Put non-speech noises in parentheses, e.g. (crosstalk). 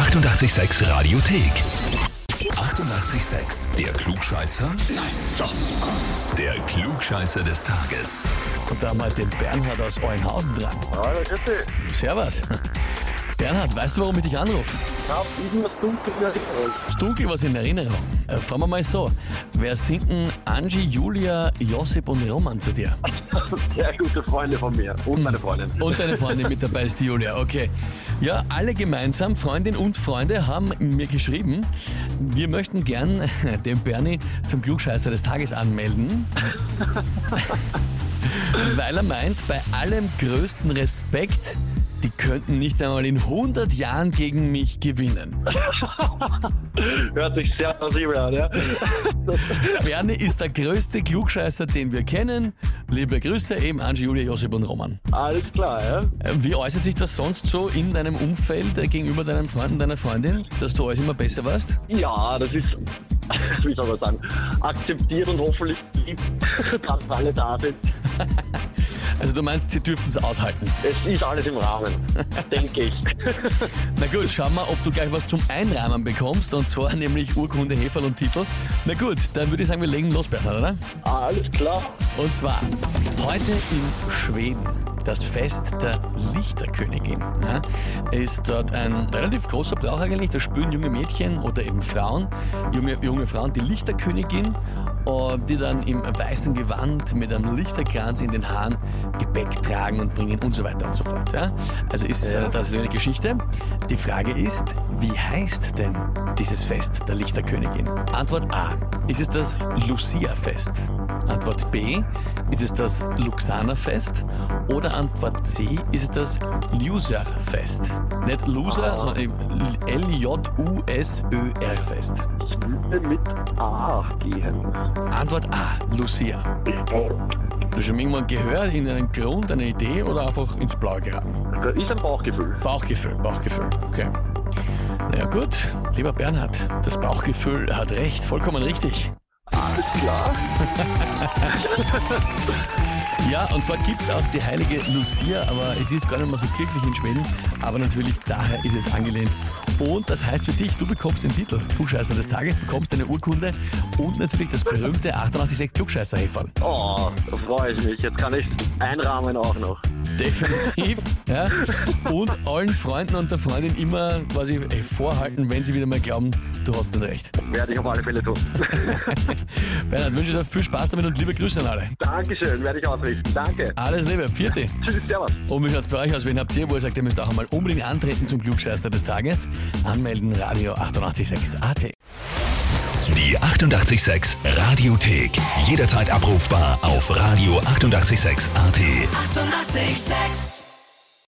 886 Radiothek. 88,6. Der Klugscheißer? Nein, doch. Der Klugscheißer des Tages. Und da haben wir den Bernhard aus Eulenhausen dran. Hallo, grüß Servus. Bernhard, weißt du, warum ich dich anrufe? Ich habe irgendwas dunkel in Erinnerung. Ist dunkel was in Erinnerung. Äh, fragen wir mal so. Wer sind denn Angie, Julia, Josip und Roman zu dir? (laughs) Sehr gute Freunde von mir und meine Freundin. Und deine Freundin mit dabei ist die Julia, okay. Ja, alle gemeinsam, Freundin und Freunde, haben mir geschrieben, wir möchten gern (laughs) den Bernie zum Klugscheißer des Tages anmelden. (laughs) weil er meint, bei allem größten Respekt, die könnten nicht einmal in 100 Jahren gegen mich gewinnen. (laughs) Hört sich sehr plausibel an, ja? (laughs) Bernie ist der größte Klugscheißer, den wir kennen. Liebe Grüße, eben Angie, Julia, Josip und Roman. Alles klar, ja? Äh, Wie äußert sich das sonst so in deinem Umfeld äh, gegenüber deinem Freund und deiner Freundin, dass du alles immer besser warst? Ja, das ist, (laughs) wie soll man sagen, akzeptiert und hoffentlich liebt, dass alle da sind. Also du meinst, sie dürften es aushalten. Es ist alles im Rahmen, (laughs) denke ich. Na gut, schauen wir, ob du gleich was zum Einrahmen bekommst, und zwar nämlich Urkunde, Heferl und Titel. Na gut, dann würde ich sagen, wir legen los, Bernhard, oder? Alles klar. Und zwar heute in Schweden. Das Fest der Lichterkönigin. Ja, ist dort ein relativ großer Brauch eigentlich. Da spüren junge Mädchen oder eben Frauen, junge, junge Frauen, die Lichterkönigin, äh, die dann im weißen Gewand mit einem Lichterkranz in den Haaren Gebäck tragen und bringen und so weiter und so fort. Ja. Also ist es eine traditionelle Geschichte. Die Frage ist, wie heißt denn dieses Fest der Lichterkönigin? Antwort A. Ist es das Lucia-Fest? Antwort B, ist es das Luxaner-Fest? Oder Antwort C, ist es das Loser-Fest? Nicht Loser, sondern L-J-U-S-Ö-R-Fest. Würde mit A gehen. Antwort A, Lucia. Hast du schon irgendwann gehört, in einen Grund, eine Idee oder einfach ins Blaue geraten? Da ist ein Bauchgefühl. Bauchgefühl, Bauchgefühl, okay. Na ja gut, lieber Bernhard, das Bauchgefühl hat recht, vollkommen richtig. Alles klar. (laughs) Ja, und zwar gibt es auch die heilige Lucia, aber es ist gar nicht mehr so kirchlich in Schweden. Aber natürlich daher ist es angelehnt. Und das heißt für dich, du bekommst den Titel Klugscheißer des Tages, bekommst eine Urkunde und natürlich das berühmte 886 klugscheißer -Häferl. Oh, da freue ich mich. Jetzt kann ich einrahmen auch noch. Definitiv. (laughs) ja. Und allen Freunden und der Freundin immer quasi vorhalten, wenn sie wieder mal glauben, du hast nicht recht. Werde ich auf alle Fälle tun. (laughs) Bernhard, wünsche dir viel Spaß damit und liebe Grüße an alle. Dankeschön, werde ich ausrichten. Danke. Alles Liebe, vierte. Tschüss, servus. Und wie schaut's bei euch aus? Wen habt ihr, wo ihr sagt, ihr müsst auch einmal unbedingt antreten zum Klugscheißer des Tages? Anmelden, Radio 886 AT. Die 88,6 Radiothek. Jederzeit abrufbar auf radio886.at. 88,6. Eighty-eight, sex.